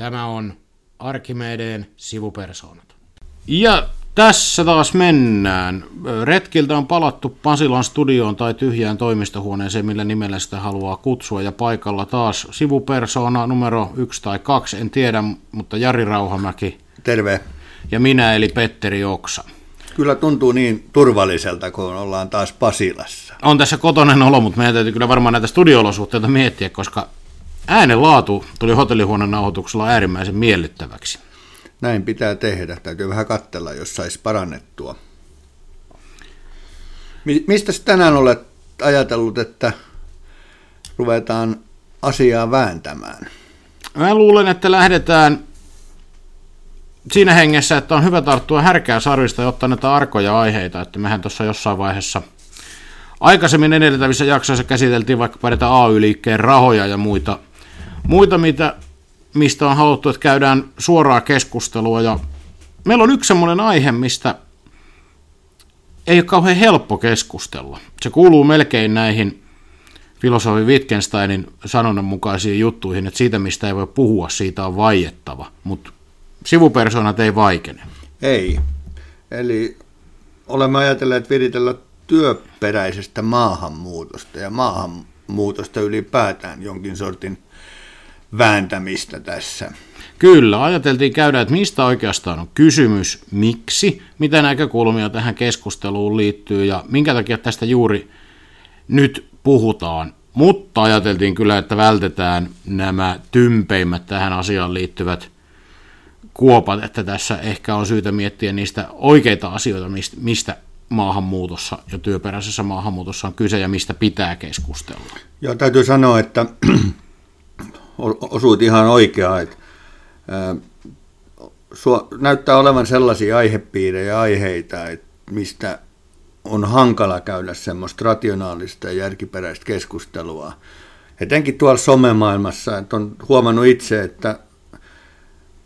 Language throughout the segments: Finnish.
Tämä on Arkimedeen sivupersoonat. Ja tässä taas mennään. Retkiltä on palattu Pasilan studioon tai tyhjään toimistohuoneeseen, millä nimellä sitä haluaa kutsua. Ja paikalla taas sivupersoona numero yksi tai kaksi, en tiedä, mutta Jari Rauhamäki. Terve. Ja minä eli Petteri Oksa. Kyllä tuntuu niin turvalliselta, kun ollaan taas Pasilassa. On tässä kotonen olo, mutta meidän täytyy kyllä varmaan näitä studiolosuhteita miettiä, koska äänen laatu tuli hotellihuoneen nauhoituksella äärimmäisen miellyttäväksi. Näin pitää tehdä. Täytyy vähän katsella, jos saisi parannettua. Mistä tänään olet ajatellut, että ruvetaan asiaa vääntämään? Mä luulen, että lähdetään siinä hengessä, että on hyvä tarttua härkää sarvista ja ottaa näitä arkoja aiheita, että mehän tuossa jossain vaiheessa aikaisemmin edeltävissä jaksoissa käsiteltiin vaikka näitä AY-liikkeen rahoja ja muita, muita mitä, mistä on haluttu, että käydään suoraa keskustelua ja meillä on yksi semmoinen aihe, mistä ei ole kauhean helppo keskustella. Se kuuluu melkein näihin filosofi Wittgensteinin sanonnan mukaisiin juttuihin, että siitä, mistä ei voi puhua, siitä on vaiettava, mutta sivupersonat ei vaikene. Ei. Eli olemme ajatelleet viritellä työperäisestä maahanmuutosta ja maahanmuutosta ylipäätään jonkin sortin vääntämistä tässä. Kyllä, ajateltiin käydä, että mistä oikeastaan on kysymys, miksi, mitä näkökulmia tähän keskusteluun liittyy ja minkä takia tästä juuri nyt puhutaan. Mutta ajateltiin kyllä, että vältetään nämä tympeimmät tähän asiaan liittyvät kuopat, että tässä ehkä on syytä miettiä niistä oikeita asioita, mistä maahanmuutossa ja työperäisessä maahanmuutossa on kyse ja mistä pitää keskustella. Joo, täytyy sanoa, että osuit ihan oikeaan, että näyttää olevan sellaisia aihepiirejä ja aiheita, että mistä on hankala käydä semmoista rationaalista ja järkiperäistä keskustelua. Etenkin tuolla somemaailmassa, että on huomannut itse, että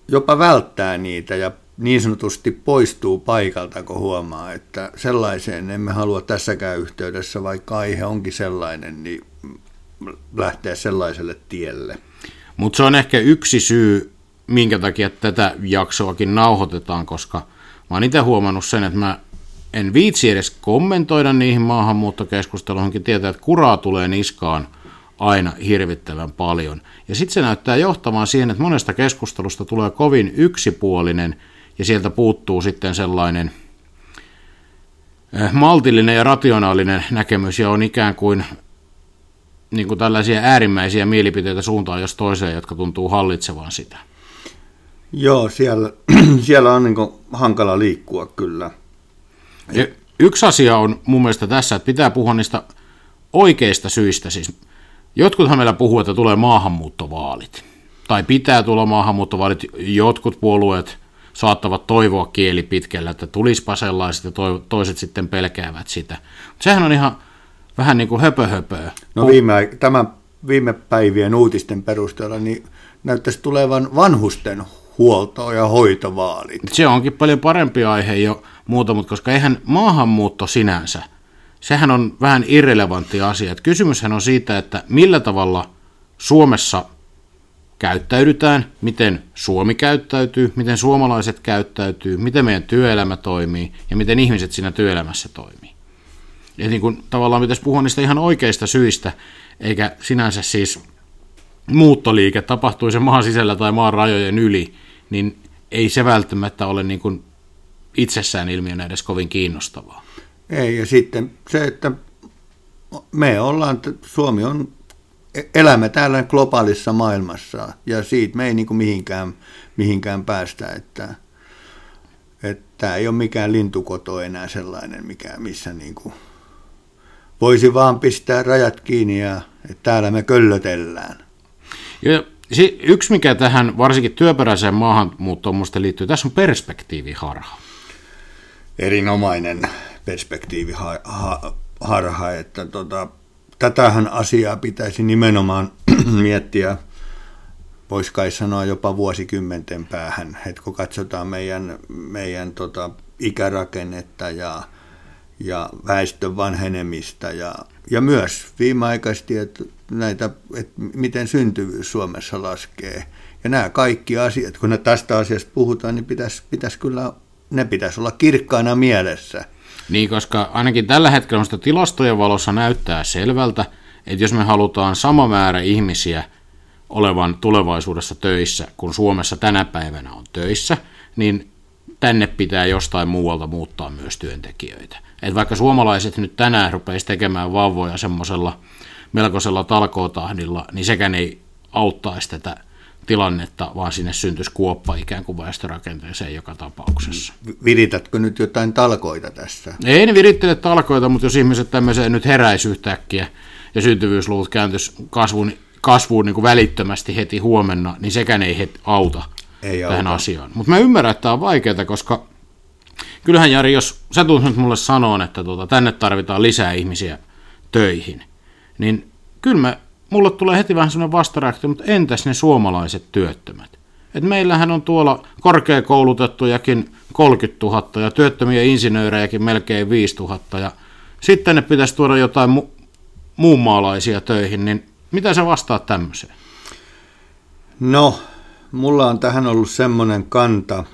jopa välttää niitä ja niin sanotusti poistuu paikalta, kun huomaa, että sellaiseen emme halua tässäkään yhteydessä, vaikka aihe onkin sellainen, niin lähteä sellaiselle tielle. Mutta se on ehkä yksi syy, minkä takia tätä jaksoakin nauhoitetaan, koska mä oon itse huomannut sen, että mä en viitsi edes kommentoida niihin maahanmuuttokeskusteluihinkin, tietää, että kuraa tulee niskaan aina hirvittävän paljon. Ja sitten se näyttää johtamaan siihen, että monesta keskustelusta tulee kovin yksipuolinen ja sieltä puuttuu sitten sellainen eh, maltillinen ja rationaalinen näkemys ja on ikään kuin niin kuin tällaisia äärimmäisiä mielipiteitä suuntaan jos toiseen, jotka tuntuu hallitsevan sitä. Joo, siellä, siellä on niin hankala liikkua kyllä. Ja yksi asia on mun mielestä tässä, että pitää puhua niistä oikeista syistä. Siis jotkuthan meillä puhuu, että tulee maahanmuuttovaalit. Tai pitää tulla maahanmuuttovaalit. Jotkut puolueet saattavat toivoa kieli pitkällä, että tulispa sellaiset ja toiset sitten pelkäävät sitä. Sehän on ihan vähän niin kuin höpö, höpö. No viime, tämän viime päivien uutisten perusteella niin näyttäisi tulevan vanhusten huolto- ja hoitovaalit. Se onkin paljon parempi aihe jo muuta, mutta koska eihän maahanmuutto sinänsä, sehän on vähän irrelevantti asia. Että kysymyshän on siitä, että millä tavalla Suomessa käyttäydytään, miten Suomi käyttäytyy, miten suomalaiset käyttäytyy, miten meidän työelämä toimii ja miten ihmiset siinä työelämässä toimii. Ja niin kuin tavallaan pitäisi puhua niistä ihan oikeista syistä, eikä sinänsä siis muuttoliike tapahtui se maan sisällä tai maan rajojen yli, niin ei se välttämättä ole niin kuin itsessään ilmiönä edes kovin kiinnostavaa. Ei, ja sitten se, että me ollaan, Suomi on, elämme täällä globaalissa maailmassa, ja siitä me ei niin kuin mihinkään, mihinkään päästä, että, että tämä ei ole mikään lintukoto enää sellainen, mikä, missä niin kuin voisi vaan pistää rajat kiinni ja että täällä me köllötellään. Ja yksi, mikä tähän varsinkin työperäiseen maahanmuuttoon minusta liittyy, tässä on perspektiiviharha. Erinomainen perspektiiviharha, että tota, tätähän asiaa pitäisi nimenomaan miettiä, voisi kai sanoa jopa vuosikymmenten päähän, että kun katsotaan meidän, meidän tota, ikärakennetta ja ja väestön vanhenemista ja, ja myös viimeaikaisesti, että näitä, että miten syntyvyys Suomessa laskee Ja nämä kaikki asiat, kun tästä asiasta puhutaan, niin pitäisi, pitäisi kyllä, ne pitäisi olla kirkkaana mielessä. Niin, koska ainakin tällä hetkellä on sitä tilastojen valossa näyttää selvältä, että jos me halutaan sama määrä ihmisiä olevan tulevaisuudessa töissä, kun Suomessa tänä päivänä on töissä, niin tänne pitää jostain muualta muuttaa myös työntekijöitä. Et vaikka suomalaiset nyt tänään rupeisi tekemään vauvoja semmoisella melkoisella talkootahdilla, niin sekään ei auttaisi tätä tilannetta, vaan sinne syntyisi kuoppa ikään kuin väestörakenteeseen joka tapauksessa. Viritätkö nyt jotain talkoita tässä? Ei ne virittele talkoita, mutta jos ihmiset tämmöiseen nyt heräisi yhtäkkiä ja syntyvyysluvut kääntyisi kasvuun, kasvuun niin kuin välittömästi heti huomenna, niin sekään ei heti auta ei tähän auta. asiaan. Mutta mä ymmärrän, että tämä on vaikeaa, koska kyllähän Jari, jos sä tulet nyt mulle sanoon, että tuota, tänne tarvitaan lisää ihmisiä töihin, niin kyllä mä, mulle tulee heti vähän sellainen vastareaktio, mutta entäs ne suomalaiset työttömät? Et meillähän on tuolla korkeakoulutettujakin 30 000 ja työttömiä insinöörejäkin melkein 5 000 ja sitten ne pitäisi tuoda jotain mu- muun maalaisia töihin, niin mitä sä vastaat tämmöiseen? No, mulla on tähän ollut semmoinen kanta,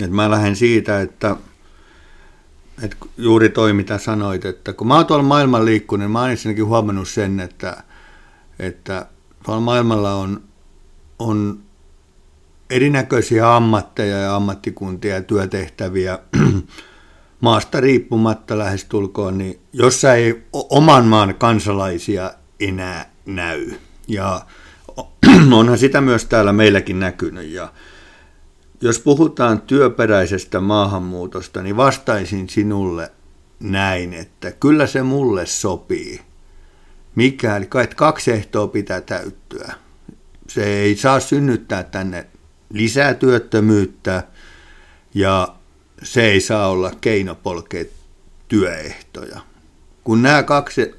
että mä lähden siitä, että, että juuri toi mitä sanoit, että kun mä oon tuolla maailman liikkunut, niin mä oon ensinnäkin huomannut sen, että, että tuolla maailmalla on, on erinäköisiä ammatteja ja ammattikuntia ja työtehtäviä maasta riippumatta lähestulkoon, niin jossa ei oman maan kansalaisia enää näy. Ja onhan sitä myös täällä meilläkin näkynyt. Ja jos puhutaan työperäisestä maahanmuutosta, niin vastaisin sinulle näin, että kyllä se mulle sopii. Mikäli, kai kaksi ehtoa pitää täyttyä. Se ei saa synnyttää tänne lisää työttömyyttä ja se ei saa olla keino polkea työehtoja. Kun nämä kaksi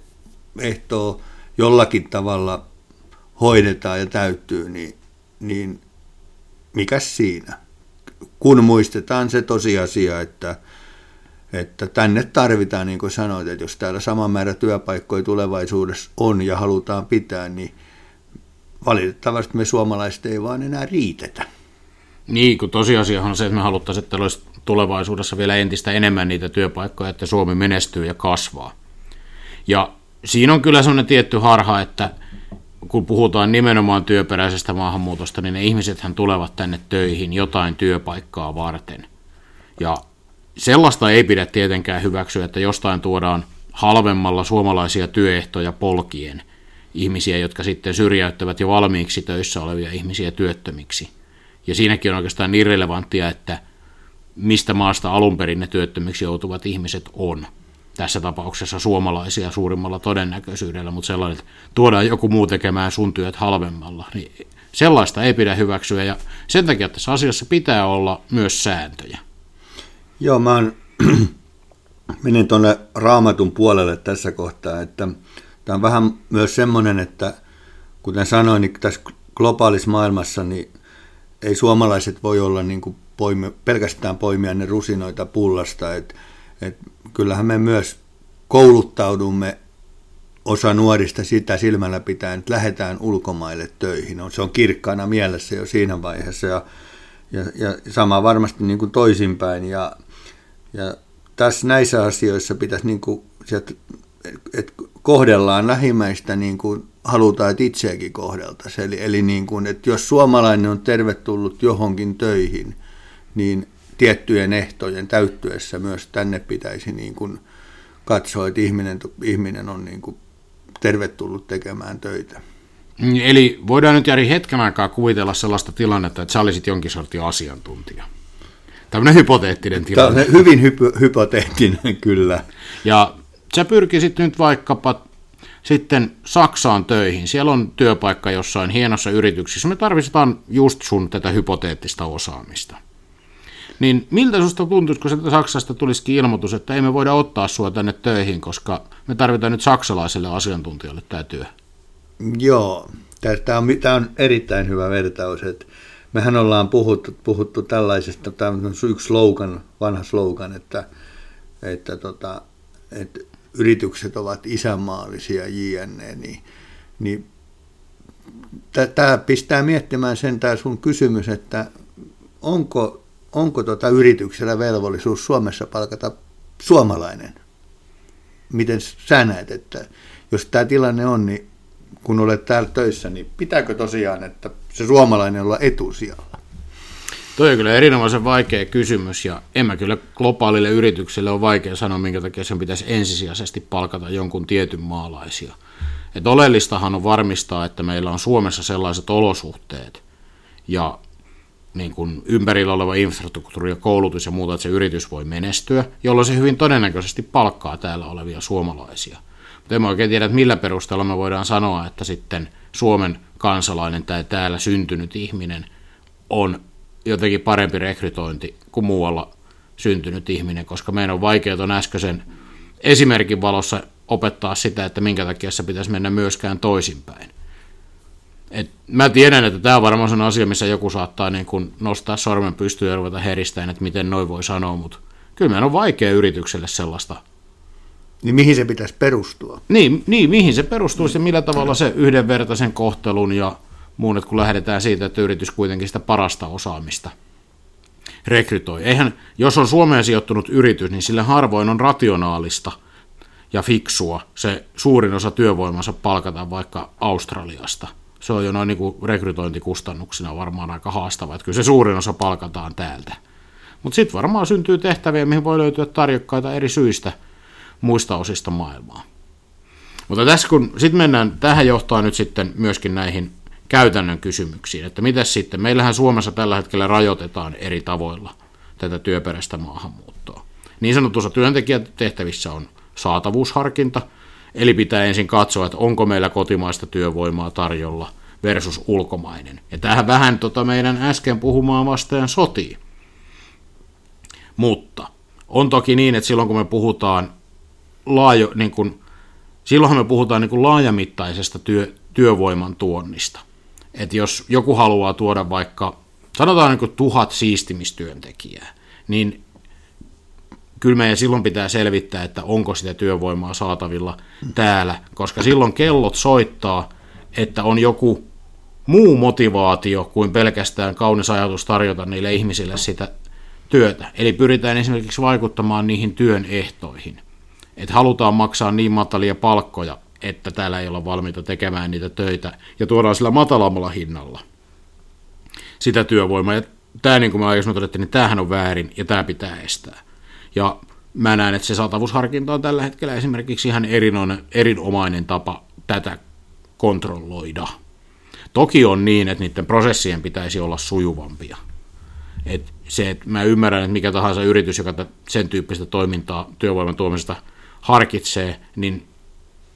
ehtoa jollakin tavalla hoidetaan ja täyttyy, niin, niin mikä siinä? Kun muistetaan se tosiasia, että, että tänne tarvitaan, niin kuin sanoit, että jos täällä sama määrä työpaikkoja tulevaisuudessa on ja halutaan pitää, niin valitettavasti me suomalaiset ei vaan enää riitetä. Niin, kun tosiasia on se, että me haluttaisiin, että olisi tulevaisuudessa vielä entistä enemmän niitä työpaikkoja, että Suomi menestyy ja kasvaa. Ja siinä on kyllä sellainen tietty harha, että kun puhutaan nimenomaan työperäisestä maahanmuutosta, niin ne ihmisethän tulevat tänne töihin jotain työpaikkaa varten. Ja sellaista ei pidä tietenkään hyväksyä, että jostain tuodaan halvemmalla suomalaisia työehtoja polkien ihmisiä, jotka sitten syrjäyttävät jo valmiiksi töissä olevia ihmisiä työttömiksi. Ja siinäkin on oikeastaan irrelevanttia, että mistä maasta alun perin ne työttömiksi joutuvat ihmiset on. Tässä tapauksessa suomalaisia suurimmalla todennäköisyydellä, mutta sellainen, että tuodaan joku muu tekemään sun työt halvemmalla, niin sellaista ei pidä hyväksyä ja sen takia tässä asiassa pitää olla myös sääntöjä. Joo, mä oon, menen tuonne raamatun puolelle tässä kohtaa, että tämä on vähän myös semmoinen, että kuten sanoin, niin tässä globaalissa maailmassa niin ei suomalaiset voi olla niin kuin poimi, pelkästään poimia ne rusinoita pullasta. Et, et kyllähän me myös kouluttaudumme osa nuorista sitä silmällä pitäen, että lähdetään ulkomaille töihin. Se on kirkkaana mielessä jo siinä vaiheessa ja, ja, ja sama varmasti niin kuin toisinpäin. Ja, ja tässä näissä asioissa pitäisi, niin kuin, että kohdellaan lähimmäistä niin kuin halutaan, että itseäkin kohdeltaisiin. Eli, eli niin kuin, että jos suomalainen on tervetullut johonkin töihin, niin tiettyjen ehtojen täyttyessä myös tänne pitäisi niin kuin katsoa, että ihminen, ihminen on niin kuin tervetullut tekemään töitä. Mm, eli voidaan nyt Jari hetken aikaa kuvitella sellaista tilannetta, että sä olisit jonkin sortin asiantuntija. Tämmöinen hypoteettinen tilanne. Tämä on hyvin hypo- hypoteettinen, kyllä. Ja sä pyrkisit nyt vaikkapa sitten Saksaan töihin. Siellä on työpaikka jossain hienossa yrityksessä. Me tarvitaan just sun tätä hypoteettista osaamista. Niin miltä susta tuntuisi, kun Saksasta tulisikin ilmoitus, että ei me voida ottaa sua tänne töihin, koska me tarvitaan nyt saksalaiselle asiantuntijalle tämä työ? Joo, tämä on, tämä on erittäin hyvä vertaus. Että mehän ollaan puhuttu, puhuttu tällaisesta, tämä on yksi slogan, vanha slogan, että, että, tota, että yritykset ovat isänmaallisia jne, niin, niin tämä pistää miettimään sen tämä sun kysymys, että onko, onko tota yrityksellä velvollisuus Suomessa palkata suomalainen? Miten sä näet, että jos tämä tilanne on, niin kun olet täällä töissä, niin pitääkö tosiaan, että se suomalainen olla etusijalla? Toi on kyllä erinomaisen vaikea kysymys ja en mä kyllä globaalille yritykselle ole vaikea sanoa, minkä takia sen pitäisi ensisijaisesti palkata jonkun tietyn maalaisia. Et oleellistahan on varmistaa, että meillä on Suomessa sellaiset olosuhteet ja niin kuin ympärillä oleva infrastruktuuri ja koulutus ja muuta, että se yritys voi menestyä, jolloin se hyvin todennäköisesti palkkaa täällä olevia suomalaisia. Mutta en mä oikein tiedä, että millä perusteella me voidaan sanoa, että sitten Suomen kansalainen tai täällä syntynyt ihminen on jotenkin parempi rekrytointi kuin muualla syntynyt ihminen, koska meidän on vaikea tuon äskeisen esimerkin valossa opettaa sitä, että minkä takia se pitäisi mennä myöskään toisinpäin. Et mä tiedän, että tämä on varmaan se asia, missä joku saattaa niin kun nostaa sormen pystyyn ja ruveta heristäen, että miten noin voi sanoa, mutta kyllä meidän on vaikea yritykselle sellaista. Niin mihin se pitäisi perustua? Niin, niin mihin se perustuu ja millä tavalla se yhdenvertaisen kohtelun ja muun, että kun lähdetään siitä, että yritys kuitenkin sitä parasta osaamista rekrytoi. Eihän, jos on Suomeen sijoittunut yritys, niin sille harvoin on rationaalista ja fiksua se suurin osa työvoimansa palkata vaikka Australiasta. Se on jo noin niin kuin rekrytointikustannuksina varmaan aika haastava, että kyllä se suurin osa palkataan täältä. Mutta sitten varmaan syntyy tehtäviä, mihin voi löytyä tarjokkaita eri syistä muista osista maailmaa. Mutta tässä kun sitten mennään, tähän johtaa nyt sitten myöskin näihin käytännön kysymyksiin, että mitä sitten, meillähän Suomessa tällä hetkellä rajoitetaan eri tavoilla tätä työperäistä maahanmuuttoa. Niin sanotussa työntekijätehtävissä on saatavuusharkinta, eli pitää ensin katsoa, että onko meillä kotimaista työvoimaa tarjolla versus ulkomainen. Ja tähän vähän tota meidän äsken puhumaan vastaan sotii. Mutta on toki niin, että silloin kun me puhutaan laajo, niin kun, silloinhan me puhutaan niin kun laajamittaisesta työ, työvoiman tuonnista – että jos joku haluaa tuoda vaikka, sanotaan niin tuhat siistimistyöntekijää, niin kyllä meidän silloin pitää selvittää, että onko sitä työvoimaa saatavilla täällä, koska silloin kellot soittaa, että on joku muu motivaatio kuin pelkästään kaunis ajatus tarjota niille ihmisille sitä työtä. Eli pyritään esimerkiksi vaikuttamaan niihin työn ehtoihin. Että halutaan maksaa niin matalia palkkoja, että täällä ei olla valmiita tekemään niitä töitä ja tuodaan sillä matalammalla hinnalla sitä työvoimaa. Ja tämä, niin kuin me aikaisemmin todettiin, niin tämähän on väärin ja tämä pitää estää. Ja mä näen, että se saatavuusharkinta on tällä hetkellä esimerkiksi ihan erinomainen, erinomainen tapa tätä kontrolloida. Toki on niin, että niiden prosessien pitäisi olla sujuvampia. Et se, että mä ymmärrän, että mikä tahansa yritys, joka sen tyyppistä toimintaa työvoiman tuomisesta harkitsee, niin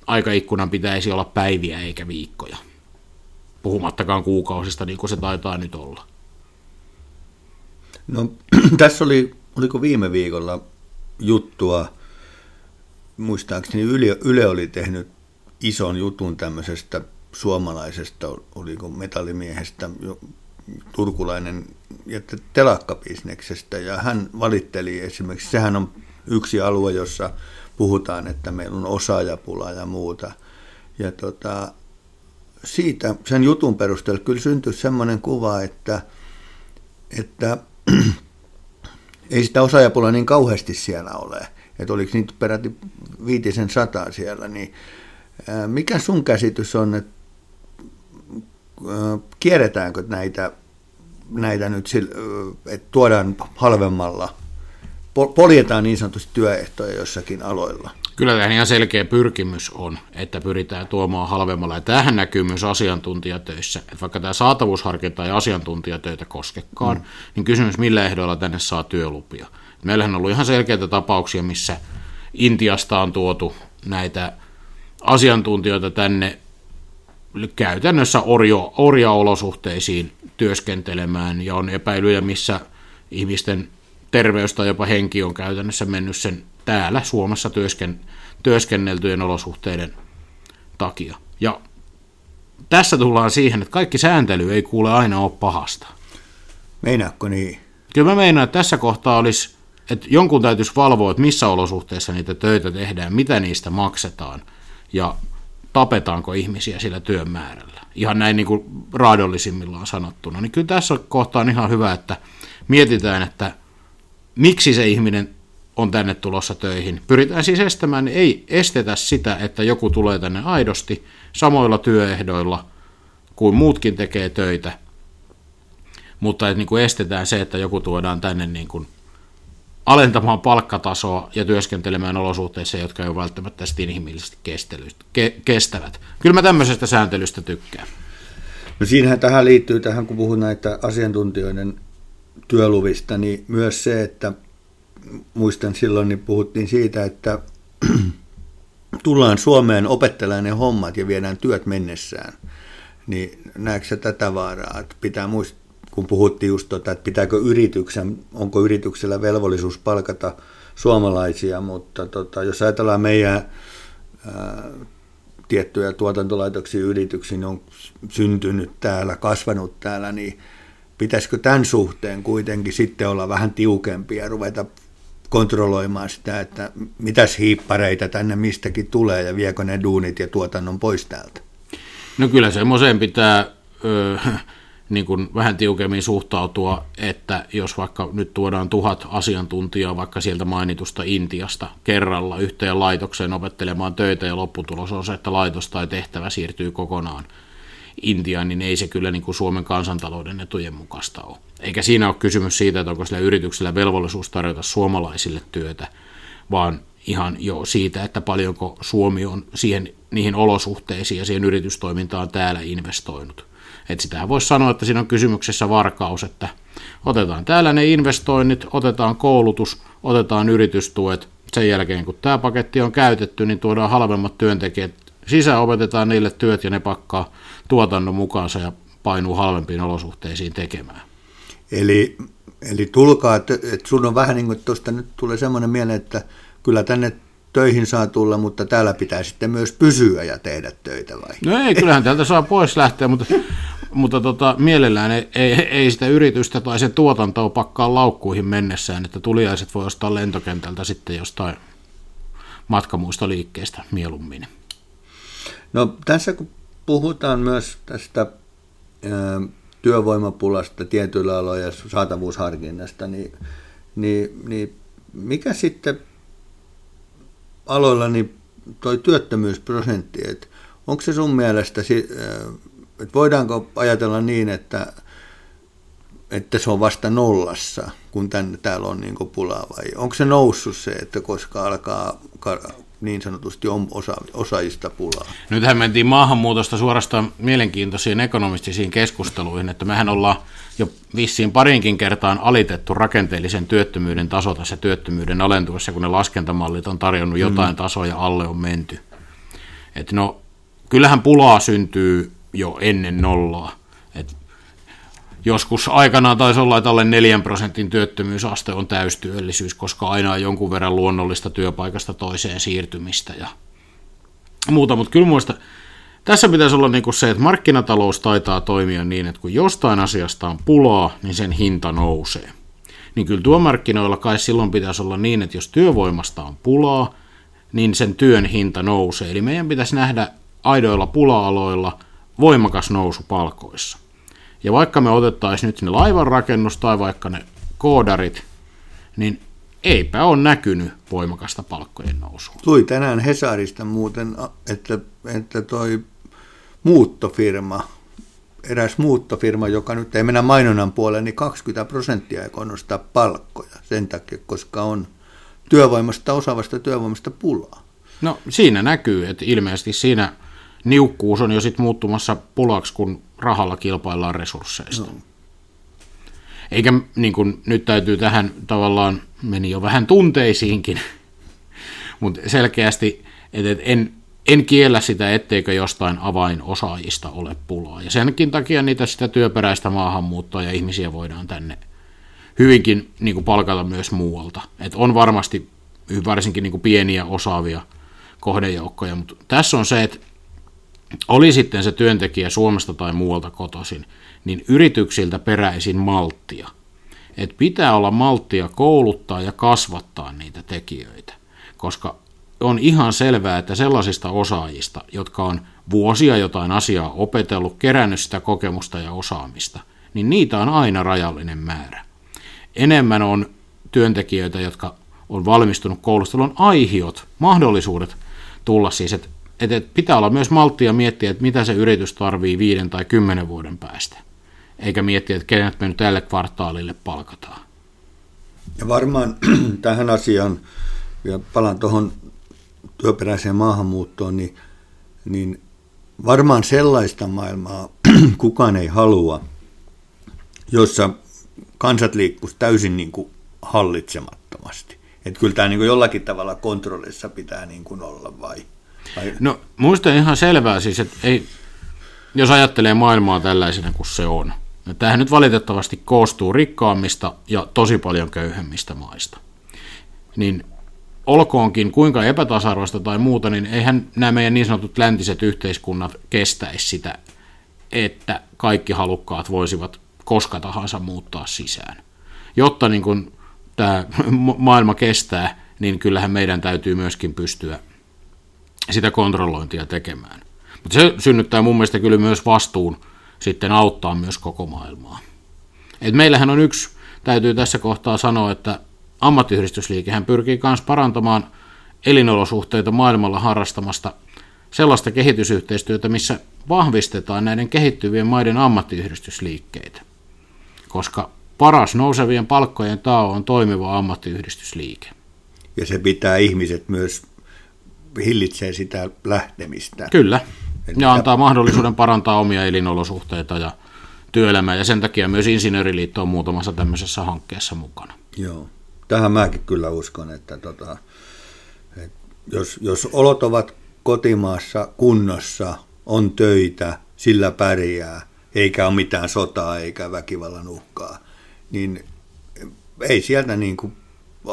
aikaikkunan pitäisi olla päiviä eikä viikkoja. Puhumattakaan kuukausista, niin kuin se taitaa nyt olla. No, tässä oli, oliko viime viikolla juttua, muistaakseni Yle, Yle oli tehnyt ison jutun tämmöisestä suomalaisesta, oliko metallimiehestä, turkulainen ja telakkabisneksestä, ja hän valitteli esimerkiksi, sehän on yksi alue, jossa puhutaan, että meillä on osaajapula ja muuta. Ja tota, siitä, sen jutun perusteella kyllä syntyi semmoinen kuva, että, että ei sitä osaajapulaa niin kauheasti siellä ole. Että oliko niitä peräti viitisen sataa siellä, niin mikä sun käsitys on, että kierretäänkö näitä, näitä nyt, että tuodaan halvemmalla poljetaan niin sanotusti työehtoja jossakin aloilla. Kyllä tämä ihan selkeä pyrkimys on, että pyritään tuomaan halvemmalla. Ja tämähän näkyy myös asiantuntijatöissä. Että vaikka tämä saatavuusharkinta ei asiantuntijatöitä koskekaan, mm. niin kysymys millä ehdoilla tänne saa työlupia. Meillähän on ollut ihan selkeitä tapauksia, missä Intiasta on tuotu näitä asiantuntijoita tänne käytännössä orjo, orjaolosuhteisiin työskentelemään, ja on epäilyjä, missä ihmisten terveys tai jopa henki on käytännössä mennyt sen täällä Suomessa työsken, työskenneltyjen olosuhteiden takia. Ja tässä tullaan siihen, että kaikki sääntely ei kuule aina ole pahasta. Meinaatko niin? Kyllä mä meinaan, että tässä kohtaa olisi, että jonkun täytyisi valvoa, että missä olosuhteissa niitä töitä tehdään, mitä niistä maksetaan ja tapetaanko ihmisiä sillä työn määrällä. ihan näin niin kuin raadollisimmillaan sanottuna. Niin kyllä tässä kohtaa on ihan hyvä, että mietitään, että miksi se ihminen on tänne tulossa töihin. Pyritään siis estämään, niin ei estetä sitä, että joku tulee tänne aidosti samoilla työehdoilla kuin muutkin tekee töitä, mutta että niin kuin estetään se, että joku tuodaan tänne niin kuin alentamaan palkkatasoa ja työskentelemään olosuhteissa, jotka ei ole välttämättä inhimillisesti kestävät. Kyllä mä tämmöisestä sääntelystä tykkään. No siinähän tähän liittyy, tähän kun puhun näitä asiantuntijoiden työluvista, niin myös se, että muistan silloin, niin puhuttiin siitä, että tullaan Suomeen opettelemaan ne hommat ja viedään työt mennessään. Niin näetkö tätä vaaraa, että pitää muistaa, kun puhuttiin just tota, että pitääkö yrityksen, onko yrityksellä velvollisuus palkata suomalaisia, mutta tota, jos ajatellaan meidän ää, tiettyjä tuotantolaitoksia yrityksiä, niin on syntynyt täällä, kasvanut täällä, niin pitäisikö tämän suhteen kuitenkin sitten olla vähän tiukempi ja ruveta kontrolloimaan sitä, että mitäs hiippareita tänne mistäkin tulee ja viekö ne duunit ja tuotannon pois täältä? No kyllä semmoiseen pitää ö, niin kuin vähän tiukemmin suhtautua, että jos vaikka nyt tuodaan tuhat asiantuntijaa vaikka sieltä mainitusta Intiasta kerralla yhteen laitokseen opettelemaan töitä ja lopputulos on se, että laitos tai tehtävä siirtyy kokonaan Intiaan, niin ei se kyllä niin kuin Suomen kansantalouden etujen mukaista ole. Eikä siinä ole kysymys siitä, että onko sillä yrityksellä velvollisuus tarjota suomalaisille työtä, vaan ihan jo siitä, että paljonko Suomi on siihen, niihin olosuhteisiin ja siihen yritystoimintaan täällä investoinut. Että sitähän voisi sanoa, että siinä on kysymyksessä varkaus, että otetaan täällä ne investoinnit, otetaan koulutus, otetaan yritystuet, sen jälkeen kun tämä paketti on käytetty, niin tuodaan halvemmat työntekijät sisään, opetetaan niille työt ja ne pakkaa tuotannon mukaansa ja painuu halvempiin olosuhteisiin tekemään. Eli, eli tulkaa, että, että sun on vähän niin kuin tuosta nyt tulee semmoinen mieleen, että kyllä tänne töihin saa tulla, mutta täällä pitää sitten myös pysyä ja tehdä töitä vai? No ei, kyllähän täältä saa pois lähteä, mutta, mutta tota, mielellään ei, ei, ei sitä yritystä tai sen tuotantoa pakkaa laukkuihin mennessään, että tuliaiset voi ostaa lentokentältä sitten jostain matkamuistoliikkeestä mieluummin. No tässä kun puhutaan myös tästä työvoimapulasta tietyillä aloilla ja saatavuusharkinnasta, niin, niin, niin mikä sitten aloilla niin toi työttömyysprosentti, että onko se sun mielestä, että voidaanko ajatella niin, että, että se on vasta nollassa, kun tänne täällä on niin pulaa, vai onko se noussut se, että koska alkaa niin sanotusti on osa, osaajista pulaa. Nythän mentiin maahanmuutosta suorastaan mielenkiintoisiin ekonomistisiin keskusteluihin, että mehän ollaan jo vissiin parinkin kertaan alitettu rakenteellisen työttömyyden taso tässä työttömyyden alentuessa, kun ne laskentamallit on tarjonnut mm. jotain mm. tasoja, alle on menty. Et no, kyllähän pulaa syntyy jo ennen nollaa. Joskus aikanaan taisi olla, että alle 4 prosentin työttömyysaste on täystyöllisyys, koska aina on jonkun verran luonnollista työpaikasta toiseen siirtymistä ja muuta, mutta kyllä muista, tässä pitäisi olla niin kuin se, että markkinatalous taitaa toimia niin, että kun jostain asiasta on pulaa, niin sen hinta nousee. Niin kyllä työmarkkinoilla kai silloin pitäisi olla niin, että jos työvoimasta on pulaa, niin sen työn hinta nousee. Eli meidän pitäisi nähdä aidoilla pula-aloilla voimakas nousu palkoissa. Ja vaikka me otettaisiin nyt ne laivanrakennus tai vaikka ne koodarit, niin eipä ole näkynyt voimakasta palkkojen nousua. Tuli tänään Hesarista muuten, että, että toi muuttofirma, eräs muuttofirma, joka nyt ei mennä mainonnan puolelle, niin 20 prosenttia ei nostaa palkkoja sen takia, koska on työvoimasta, osaavasta työvoimasta pulaa. No siinä näkyy, että ilmeisesti siinä niukkuus on jo sitten muuttumassa pulaksi, kun rahalla kilpaillaan resursseista. No. Eikä niin kun, nyt täytyy tähän tavallaan, meni jo vähän tunteisiinkin, mutta selkeästi, että et en, en kiellä sitä, etteikö jostain avainosaajista ole pulaa. Ja senkin takia niitä sitä työperäistä maahanmuuttoa ja ihmisiä voidaan tänne hyvinkin niin kuin palkata myös muualta. Et on varmasti varsinkin niin kuin pieniä osaavia kohdejoukkoja, mutta tässä on se, että oli sitten se työntekijä Suomesta tai muualta kotoisin, niin yrityksiltä peräisin malttia. Et pitää olla malttia kouluttaa ja kasvattaa niitä tekijöitä, koska on ihan selvää, että sellaisista osaajista, jotka on vuosia jotain asiaa opetellut, kerännyt sitä kokemusta ja osaamista, niin niitä on aina rajallinen määrä. Enemmän on työntekijöitä, jotka on valmistunut koulusta, on aihiot, mahdollisuudet tulla siis, että et, et pitää olla myös malttia miettiä, että mitä se yritys tarvii viiden tai kymmenen vuoden päästä, eikä miettiä, että kenet me nyt tälle kvartaalille palkataan. Ja varmaan tähän asiaan, ja palaan tuohon työperäiseen maahanmuuttoon, niin, niin varmaan sellaista maailmaa kukaan ei halua, jossa kansat liikkuisi täysin niin kuin hallitsemattomasti. Että kyllä tämä niin kuin jollakin tavalla kontrollissa pitää niin kuin olla vai? No muista ihan selvää siis, että ei, jos ajattelee maailmaa tällaisena kuin se on, Tämähän nyt valitettavasti koostuu rikkaammista ja tosi paljon köyhemmistä maista. Niin olkoonkin kuinka epätasa-arvoista tai muuta, niin eihän nämä meidän niin sanotut läntiset yhteiskunnat kestäisi sitä, että kaikki halukkaat voisivat koska tahansa muuttaa sisään. Jotta niin kun tämä maailma kestää, niin kyllähän meidän täytyy myöskin pystyä sitä kontrollointia tekemään. Mutta se synnyttää mun mielestä kyllä myös vastuun sitten auttaa myös koko maailmaa. Et meillähän on yksi, täytyy tässä kohtaa sanoa, että ammattiyhdistysliikehän pyrkii myös parantamaan elinolosuhteita maailmalla harrastamasta sellaista kehitysyhteistyötä, missä vahvistetaan näiden kehittyvien maiden ammattiyhdistysliikkeitä. Koska paras nousevien palkkojen tao on toimiva ammattiyhdistysliike. Ja se pitää ihmiset myös hillitsee sitä lähtemistä. Kyllä. Ja antaa mahdollisuuden parantaa omia elinolosuhteita ja työelämää, ja sen takia myös Insinööriliitto on muutamassa tämmöisessä hankkeessa mukana. Joo, tähän mäkin kyllä uskon, että, tota, että jos, jos olot ovat kotimaassa kunnossa, on töitä, sillä pärjää, eikä ole mitään sotaa eikä väkivallan uhkaa, niin ei sieltä niin kuin,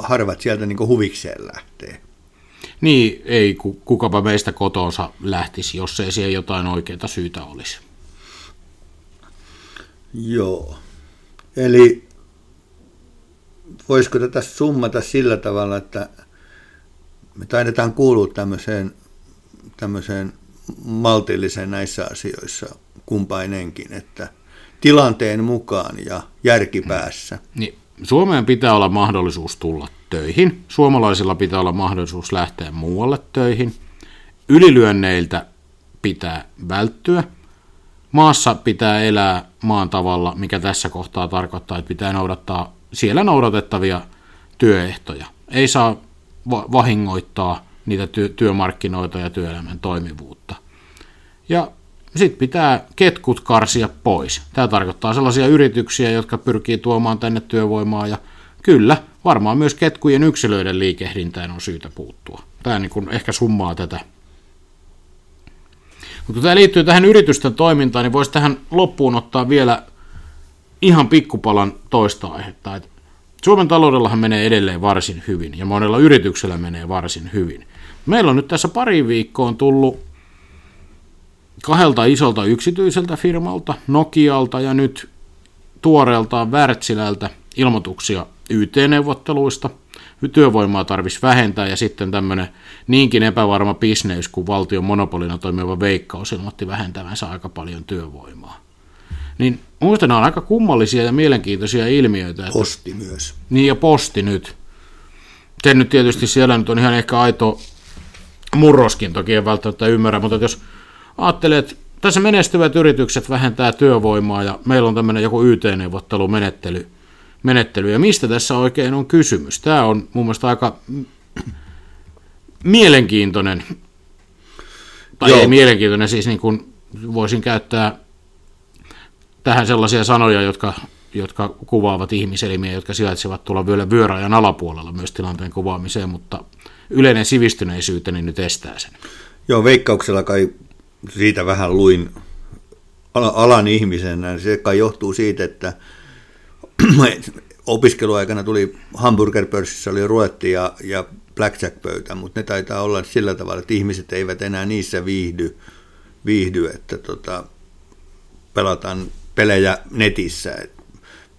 harvat sieltä niin kuin huvikseen lähtee. Niin, ei kukapa meistä kotonsa lähtisi, jos ei siihen jotain oikeita syytä olisi. Joo. Eli voisiko tätä summata sillä tavalla, että me taidetaan kuulua tämmöiseen, tämmöiseen maltilliseen näissä asioissa kumpainenkin, että tilanteen mukaan ja järkipäässä. Niin, Suomeen pitää olla mahdollisuus tulla töihin. Suomalaisilla pitää olla mahdollisuus lähteä muualle töihin. Ylilyönneiltä pitää välttyä. Maassa pitää elää maan tavalla, mikä tässä kohtaa tarkoittaa, että pitää noudattaa siellä noudatettavia työehtoja. Ei saa vahingoittaa niitä työmarkkinoita ja työelämän toimivuutta. Ja sitten pitää ketkut karsia pois. Tämä tarkoittaa sellaisia yrityksiä, jotka pyrkii tuomaan tänne työvoimaa ja kyllä, varmaan myös ketkujen yksilöiden liikehdintään on syytä puuttua. Tämä niin kuin ehkä summaa tätä. Mutta tämä liittyy tähän yritysten toimintaan, niin voisi tähän loppuun ottaa vielä ihan pikkupalan toista aihetta. Että Suomen taloudellahan menee edelleen varsin hyvin ja monella yrityksellä menee varsin hyvin. Meillä on nyt tässä pari viikkoon tullut kahdelta isolta yksityiseltä firmalta, Nokialta ja nyt tuoreeltaan Wärtsilältä ilmoituksia YT-neuvotteluista. Työvoimaa tarvitsisi vähentää ja sitten tämmöinen niinkin epävarma bisneys kuin valtion monopolina toimiva Veikkaus ilmoitti vähentävänsä aika paljon työvoimaa. Niin nämä on aika kummallisia ja mielenkiintoisia ilmiöitä. Että, posti myös. Niin ja posti nyt. Se nyt tietysti siellä nyt on ihan ehkä aito murroskin, toki en välttämättä ymmärrä, mutta jos ajattelee, että tässä menestyvät yritykset vähentää työvoimaa ja meillä on tämmöinen joku YT-neuvottelumenettely. Menettely. Ja mistä tässä oikein on kysymys? Tämä on mun mielestä aika mielenkiintoinen, tai Joo. ei mielenkiintoinen, siis niin kuin voisin käyttää tähän sellaisia sanoja, jotka, jotka kuvaavat ihmiselimiä, jotka sijaitsevat tuolla vielä vyörajan alapuolella myös tilanteen kuvaamiseen, mutta yleinen sivistyneisyyteni nyt estää sen. Joo, veikkauksella kai siitä vähän luin alan ihmisenä, se kai johtuu siitä, että opiskeluaikana tuli hamburgerpörssissä oli ruetti ja, ja blackjack-pöytä, mutta ne taitaa olla sillä tavalla, että ihmiset eivät enää niissä viihdy, viihdy että tota, pelataan pelejä netissä. Et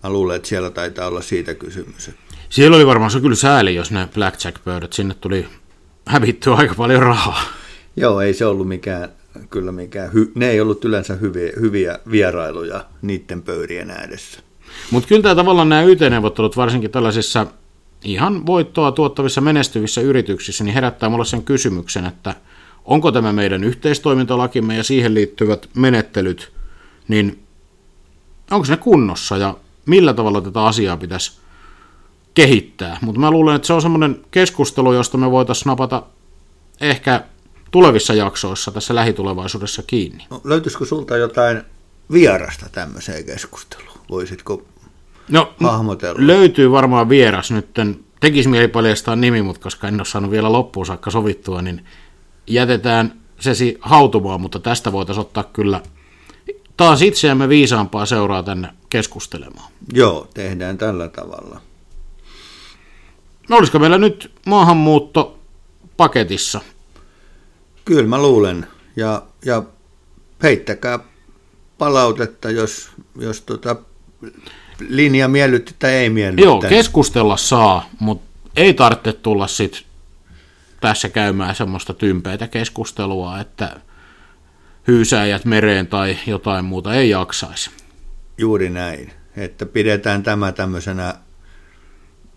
mä luulen, että siellä taitaa olla siitä kysymys. Siellä oli varmaan se kyllä sääli, jos ne blackjack-pöydät, sinne tuli hävittyä aika paljon rahaa. Joo, ei se ollut mikään kyllä mikään, hy, ne ei ollut yleensä hyviä, hyviä vierailuja niiden pöydien ääressä. Mutta kyllä tämä tavallaan nämä YT-neuvottelut, varsinkin tällaisissa ihan voittoa tuottavissa menestyvissä yrityksissä, niin herättää mulle sen kysymyksen, että onko tämä meidän yhteistoimintalakimme ja siihen liittyvät menettelyt, niin onko ne kunnossa ja millä tavalla tätä asiaa pitäisi kehittää. Mutta mä luulen, että se on semmoinen keskustelu, josta me voitaisiin napata ehkä tulevissa jaksoissa tässä lähitulevaisuudessa kiinni. No, löytyisikö sulta jotain vierasta tämmöiseen keskusteluun? Voisitko no, hahmotella? Löytyy varmaan vieras nyt. Tekisi mieli paljastaa nimi, mutta koska en ole saanut vielä loppuun saakka sovittua, niin jätetään se hautumaan, mutta tästä voitaisiin ottaa kyllä taas itseämme viisaampaa seuraa tänne keskustelemaan. Joo, tehdään tällä tavalla. No olisiko meillä nyt maahanmuutto paketissa? Kyllä mä luulen. Ja, ja heittäkää palautetta, jos, jos tota linja miellytti tai ei miellytti. Joo, keskustella saa, mutta ei tarvitse tulla sit tässä käymään semmoista tympeitä keskustelua, että hyysäjät mereen tai jotain muuta ei jaksaisi. Juuri näin, että pidetään tämä tämmöisenä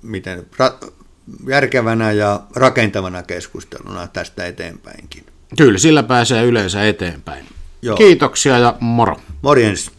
miten, ra- järkevänä ja rakentavana keskusteluna tästä eteenpäinkin. Kyllä, sillä pääsee yleensä eteenpäin. Joo. Kiitoksia ja moro. Morjens.